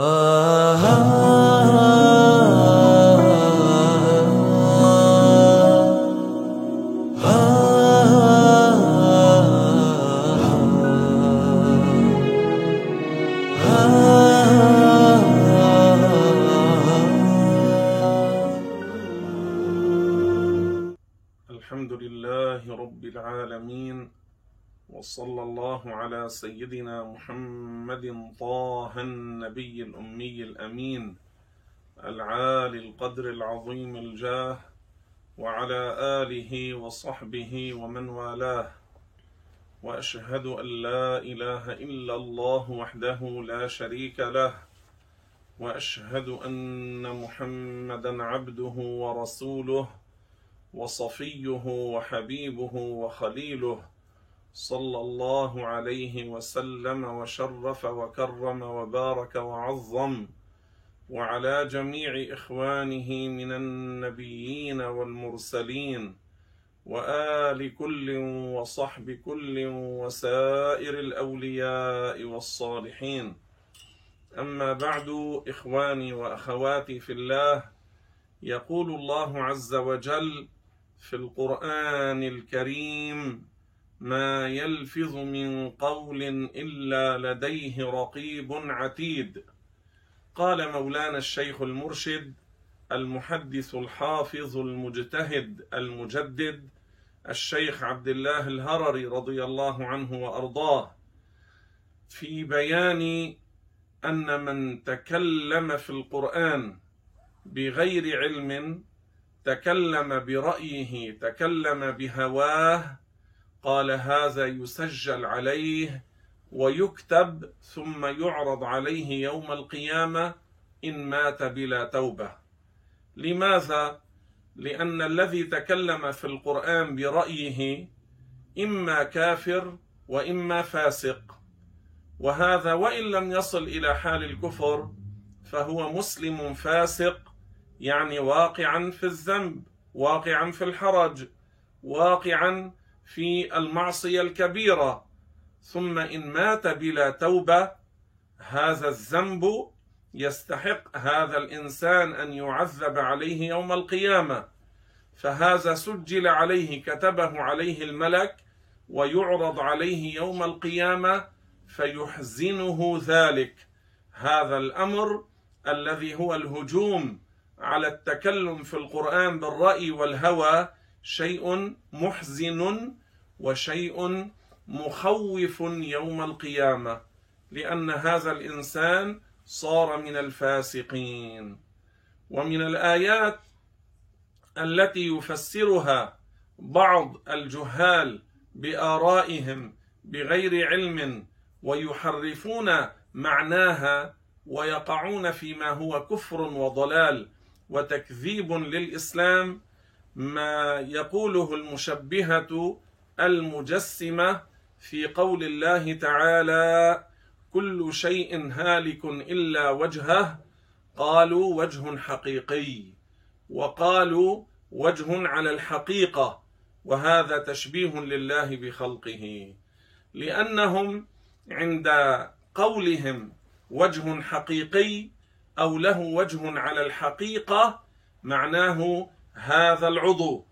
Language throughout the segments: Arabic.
Uh-huh. النبي الأمي الأمين العالي القدر العظيم الجاه وعلى آله وصحبه ومن والاه. وأشهد أن لا إله إلا الله وحده لا شريك له. وأشهد أن محمدا عبده ورسوله وصفيه وحبيبه وخليله. صلى الله عليه وسلم وشرف وكرم وبارك وعظم وعلى جميع إخوانه من النبيين والمرسلين وآل كل وصحب كل وسائر الأولياء والصالحين. أما بعد إخواني وأخواتي في الله يقول الله عز وجل في القرآن الكريم ما يلفظ من قول إلا لديه رقيب عتيد. قال مولانا الشيخ المرشد المحدث الحافظ المجتهد المجدد الشيخ عبد الله الهرري رضي الله عنه وأرضاه في بيان أن من تكلم في القرآن بغير علم تكلم برأيه تكلم بهواه قال هذا يسجل عليه ويكتب ثم يعرض عليه يوم القيامة إن مات بلا توبة. لماذا؟ لأن الذي تكلم في القرآن برأيه إما كافر وإما فاسق. وهذا وإن لم يصل إلى حال الكفر فهو مسلم فاسق يعني واقعا في الذنب واقعا في الحرج واقعا في المعصية الكبيرة. ثم إن مات بلا توبة هذا الذنب يستحق هذا الإنسان أن يعذب عليه يوم القيامة. فهذا سجل عليه كتبه عليه الملك ويعرض عليه يوم القيامة فيحزنه ذلك. هذا الأمر الذي هو الهجوم على التكلم في القرآن بالرأي والهوى شيء محزن وشيء مخوف يوم القيامة لأن هذا الإنسان صار من الفاسقين. ومن الآيات التي يفسرها بعض الجهال بآرائهم بغير علم ويحرفون معناها ويقعون فيما هو كفر وضلال وتكذيب للإسلام ما يقوله المشبهة المجسمة في قول الله تعالى كل شيء هالك إلا وجهه قالوا وجه حقيقي وقالوا وجه على الحقيقة وهذا تشبيه لله بخلقه لأنهم عند قولهم وجه حقيقي أو له وجه على الحقيقة معناه هذا العضو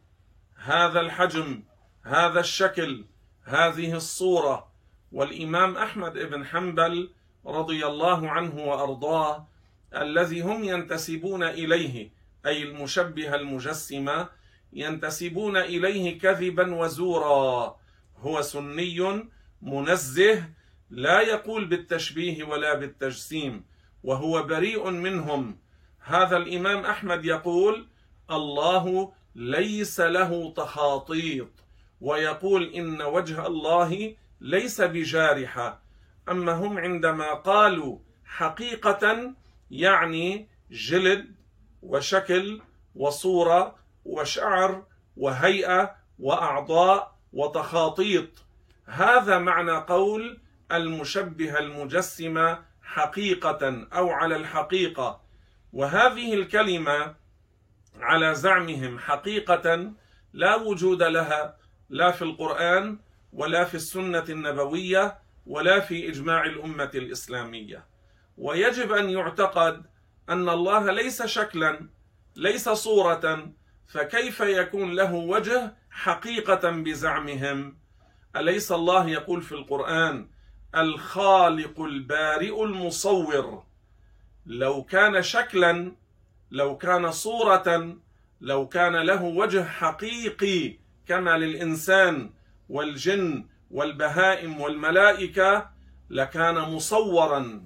هذا الحجم هذا الشكل هذه الصورة. والإمام أحمد بن حنبل رضي الله عنه وأرضاه الذي هم ينتسبون إليه أي المشبهه المجسمه ينتسبون إليه كذبا وزورا. هو سني منزه لا يقول بالتشبيه ولا بالتجسيم وهو بريء منهم. هذا الإمام أحمد يقول الله ليس له تخاطيط ويقول إن وجه الله ليس بجارحة. أما هم عندما قالوا حقيقة يعني جلد وشكل وصورة وشعر وهيئة وأعضاء وتخاطيط. هذا معنى قول المشبهه المجسمة حقيقة أو على الحقيقة. وهذه الكلمة على زعمهم حقيقة لا وجود لها لا في القرآن ولا في السنة النبوية ولا في إجماع الأمة الإسلامية. ويجب أن يعتقد أن الله ليس شكلا ليس صورة فكيف يكون له وجه حقيقة بزعمهم؟ أليس الله يقول في القرآن الخالق البارئ المصور لو كان شكلا لو كان صورة لو كان له وجه حقيقي كما للإنسان والجن والبهائم والملائكة لكان مصورا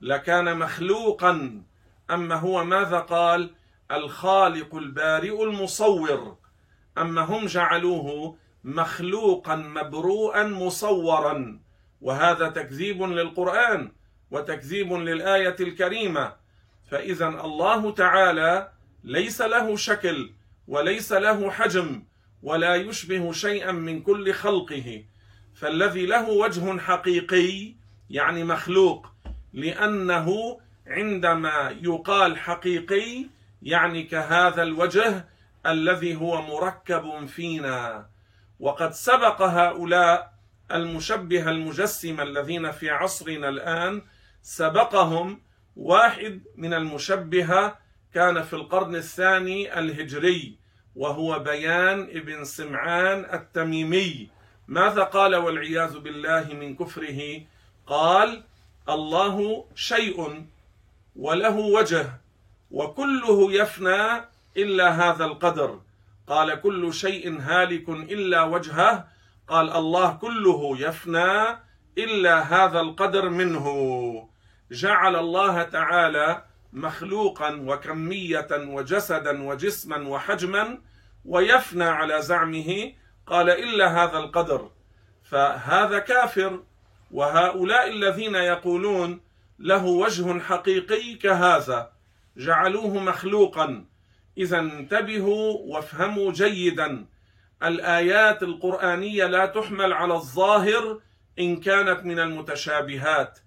لكان مخلوقا. أما هو ماذا قال؟ الخالق البارئ المصور. أما هم جعلوه مخلوقا مبروءا مصورا. وهذا تكذيب للقرآن وتكذيب للآية الكريمة. فإذا الله تعالى ليس له شكل وليس له حجم ولا يشبه شيئا من كل خلقه فالذي له وجه حقيقي يعني مخلوق لأنه عندما يقال حقيقي يعني كهذا الوجه الذي هو مركب فينا. وقد سبق هؤلاء المشبهه المجسمه الذين في عصرنا الآن سبقهم واحد من المشبهة كان في القرن الثاني الهجري وهو بيان ابن سمعان التميمي. ماذا قال والعياذ بالله من كفره؟ قال الله شيء وله وجه وكله يفنى إلا هذا القدر. قال كل شيء هالك إلا وجهه. قال الله كله يفنى إلا هذا القدر منه. جعل الله تعالى مخلوقا وكمية وجسدا وجسما وحجما ويفنى على زعمه قال إلا هذا القدر. فهذا كافر وهؤلاء الذين يقولون له وجه حقيقي كهذا جعلوه مخلوقا. إذا انتبهوا وافهموا جيدا الآيات القرآنية لا تحمل على الظاهر إن كانت من المتشابهات.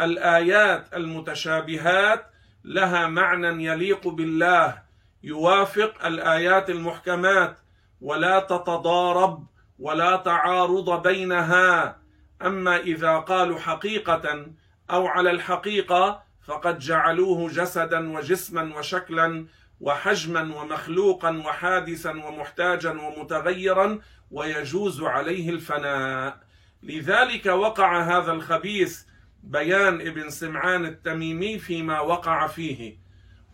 الآيات المتشابهات لها معنى يليق بالله يوافق الآيات المحكمات ولا تتضارب ولا تعارض بينها. أما إذا قالوا حقيقة أو على الحقيقة فقد جعلوه جسدا وجسما وشكلا وحجما ومخلوقا وحادثا ومحتاجا ومتغيرا ويجوز عليه الفناء. لذلك وقع هذا الخبيث بيان ابن سمعان التميمي فيما وقع فيه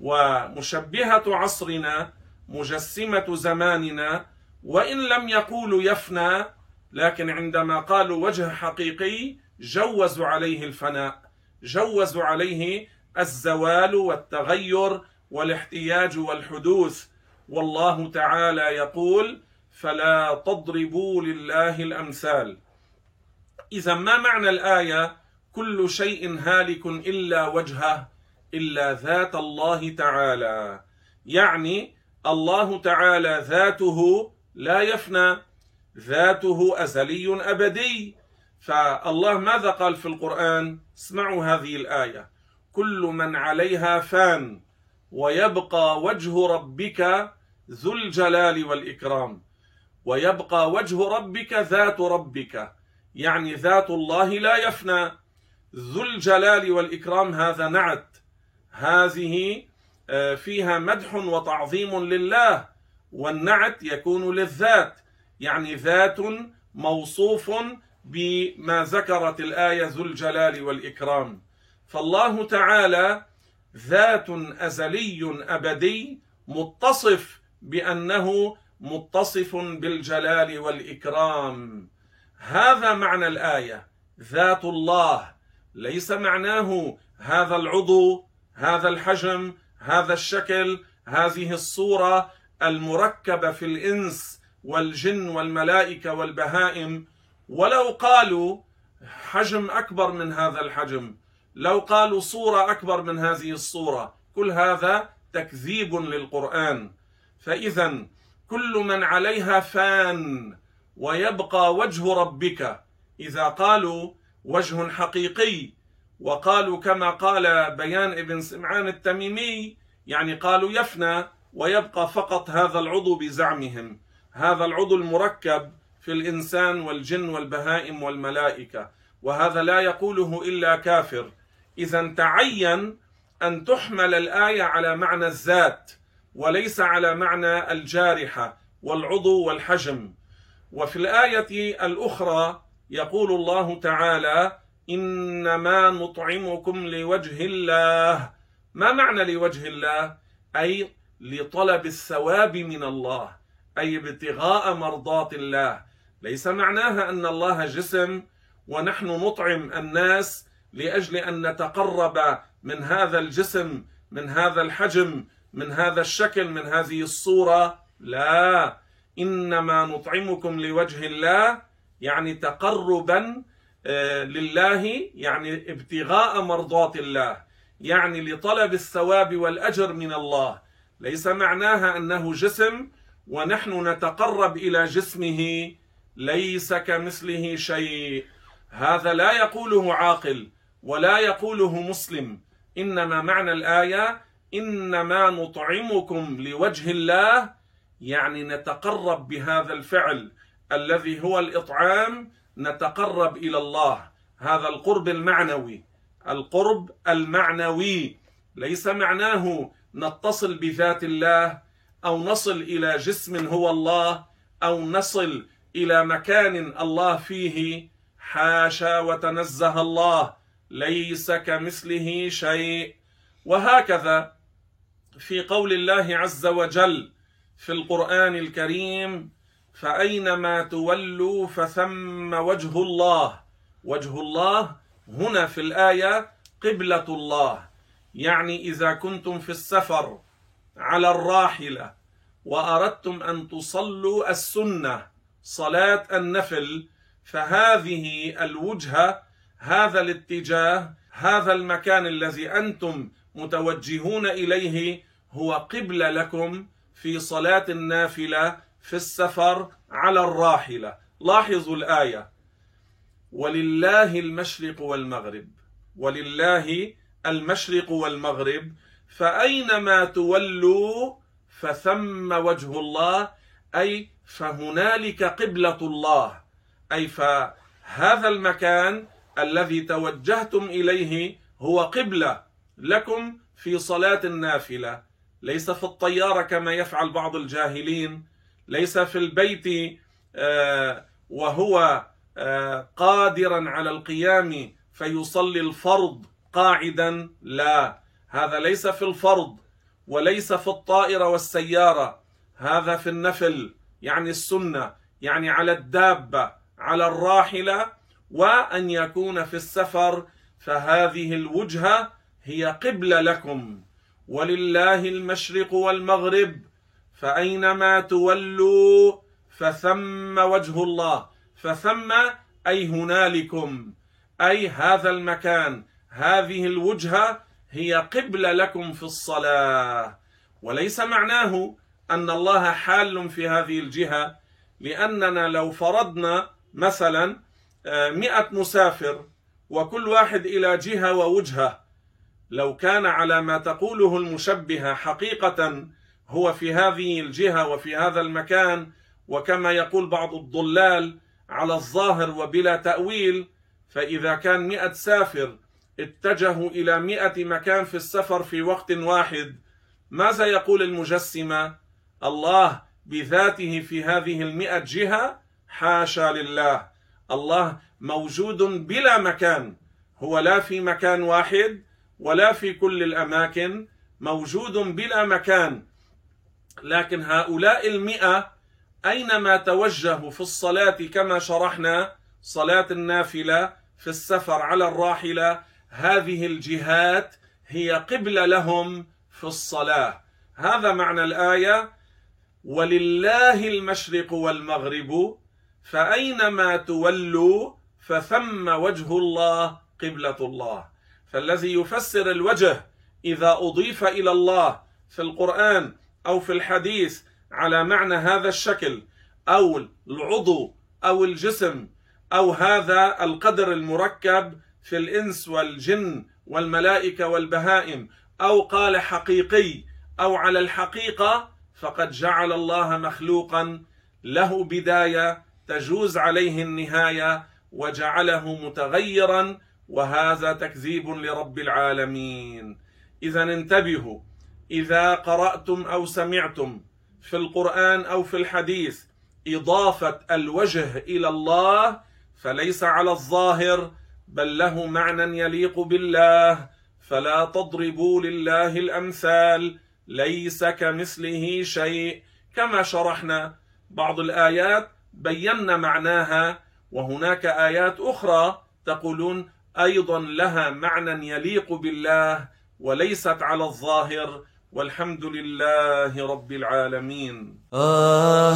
ومشبهة عصرنا مجسمة زماننا وإن لم يقولوا يفنى لكن عندما قالوا وجه حقيقي جوزوا عليه الفناء جوزوا عليه الزوال والتغير والاحتياج والحدوث. والله تعالى يقول فلا تضربوا لله الأمثال إذا ما معنى الآية؟ كل شيء هالك إلا وجهه إلا ذات الله تعالى. يعني الله تعالى ذاته لا يفنى ذاته أزلي أبدي. فالله ماذا قال في القرآن؟ اسمعوا هذه الآية. كل من عليها فان ويبقى وجه ربك ذو الجلال والإكرام. ويبقى وجه ربك ذات ربك. يعني ذات الله لا يفنى. ذو الجلال والإكرام هذا نعت. هذه آه، فيها مدح وتعظيم لله والنعت يكون للذات يعني ذات موصوف بما ذكرت الآية ذو الجلال والإكرام. فالله تعالى ذات أزلي أبدي متصف بأنه متصف بالجلال والإكرام. هذا معنى الآية ذات الله. ليس معناه هذا العضو هذا الحجم هذا الشكل هذه الصورة المركبة في الإنس والجن والملائكة والبهائم. ولو قالوا حجم أكبر من هذا الحجم لو قالوا صورة أكبر من هذه الصورة كل هذا تكذيب للقرآن. فإذا كل من عليها فان ويبقى وجه ربك. إذا قالوا وجه حقيقي. وقالوا كما قال بيان ابن سمعان التميمي يعني قالوا يفنى ويبقى فقط هذا العضو بزعمهم. هذا العضو المركب في الإنسان والجن والبهائم والملائكة. وهذا لا يقوله إلا كافر. إذا تعين أن تحمل الآية على معنى الذات وليس على معنى الجارحة والعضو والحجم. وفي الآية الأخرى يقول الله تعالى إنما نطعمكم لوجه الله. ما معنى لوجه الله؟ أي لطلب الثواب من الله أي ابتغاء مرضات الله. ليس معناها أن الله جسم ونحن نطعم الناس لأجل أن نتقرب من هذا الجسم من هذا الحجم من هذا الشكل من هذه الصورة. لا. إنما نطعمكم لوجه الله يعني تقربا آه، لله يعني ابتغاء مرضات الله يعني لطلب الثواب والأجر من الله. ليس معناها أنه جسم ونحن نتقرب إلى جسمه ليس كمثله شيء. هذا لا يقوله عاقل ولا يقوله مسلم. إنما معنى الآية إنما نطعمكم لوجه الله يعني نتقرب بهذا الفعل. الذي هو الإطعام نتقرب إلى الله. هذا القرب المعنوي. القرب المعنوي. ليس معناه نتصل بذات الله أو نصل إلى جسم هو الله أو نصل إلى مكان الله فيه. حاشا وتنزه الله. ليس كمثله شيء. وهكذا في قول الله عز وجل في القرآن الكريم فأينما تولوا فثم وجه الله. وجه الله هنا في الآية قبلة الله. يعني إذا كنتم في السفر على الراحلة وأردتم أن تصلوا السنة صلاة النفل فهذه الوجهه هذا الاتجاه هذا المكان الذي أنتم متوجهون إليه هو قبلة لكم في صلاة النافلة في السفر على الراحلة. لاحظوا الآية. ولله المشرق والمغرب. ولله المشرق والمغرب. فأينما تولوا فثم وجه الله. أي فهنالك قبلة الله. أي فهذا المكان الذي توجهتم إليه هو قبلة لكم في صلاة النافلة. ليس في الطيارة كما يفعل بعض الجاهلين. ليس في البيت آه، وهو آه، قادرا على القيام فيصلي الفرض قاعدا. لا هذا ليس في الفرض وليس في الطائرة والسيارة. هذا في النفل يعني السنة يعني على الدابة على الراحلة. وأن يكون في السفر فهذه الوجهة هي قبلة لكم. ولله المشرق والمغرب. فأينما تولوا فثم وجه الله. فثم أي هنالكم. أي هذا المكان. هذه الوجهة هي قبله لكم في الصلاة. وليس معناه أن الله حال في هذه الجهة لأننا لو فرضنا مثلا آه، مئة مسافر وكل واحد إلى جهة ووجهة لو كان على ما تقوله المشبهة حقيقة هو في هذه الجهة وفي هذا المكان وكما يقول بعض الضلال على الظاهر وبلا تأويل فإذا كان مئة سافر اتجهوا إلى مئة مكان في السفر في وقت واحد ماذا يقول المجسمة؟ الله بذاته في هذه المئة جهة حاشا لله. الله موجود بلا مكان هو لا في مكان واحد ولا في كل الأماكن موجود بلا مكان. لكن هؤلاء المئة أينما توجهوا في الصلاة كما شرحنا صلاة النافلة في السفر على الراحلة هذه الجهات هي قبلة لهم في الصلاة. هذا معنى الآية ولله المشرق والمغرب فأينما تولوا فثم وجه الله قبلة الله. فالذي يفسر الوجه إذا أضيف إلى الله في القرآن أو في الحديث على معنى هذا الشكل أو العضو أو الجسم أو هذا القدر المركب في الإنس والجن والملائكة والبهائم أو قال حقيقي أو على الحقيقة فقد جعل الله مخلوقا له بداية تجوز عليه النهاية وجعله متغيرا وهذا تكذيب لرب العالمين. اذا انتبهوا إذا قرأتم أو سمعتم في القرآن أو في الحديث إضافة الوجه إلى الله فليس على الظاهر بل له معنى يليق بالله. فلا تضربوا لله الأمثال ليس كمثله شيء. كما شرحنا بعض الآيات بينا معناها وهناك آيات أخرى تقولون أيضا لها معنى يليق بالله وليست على الظاهر. والحمد لله رب العالمين. آه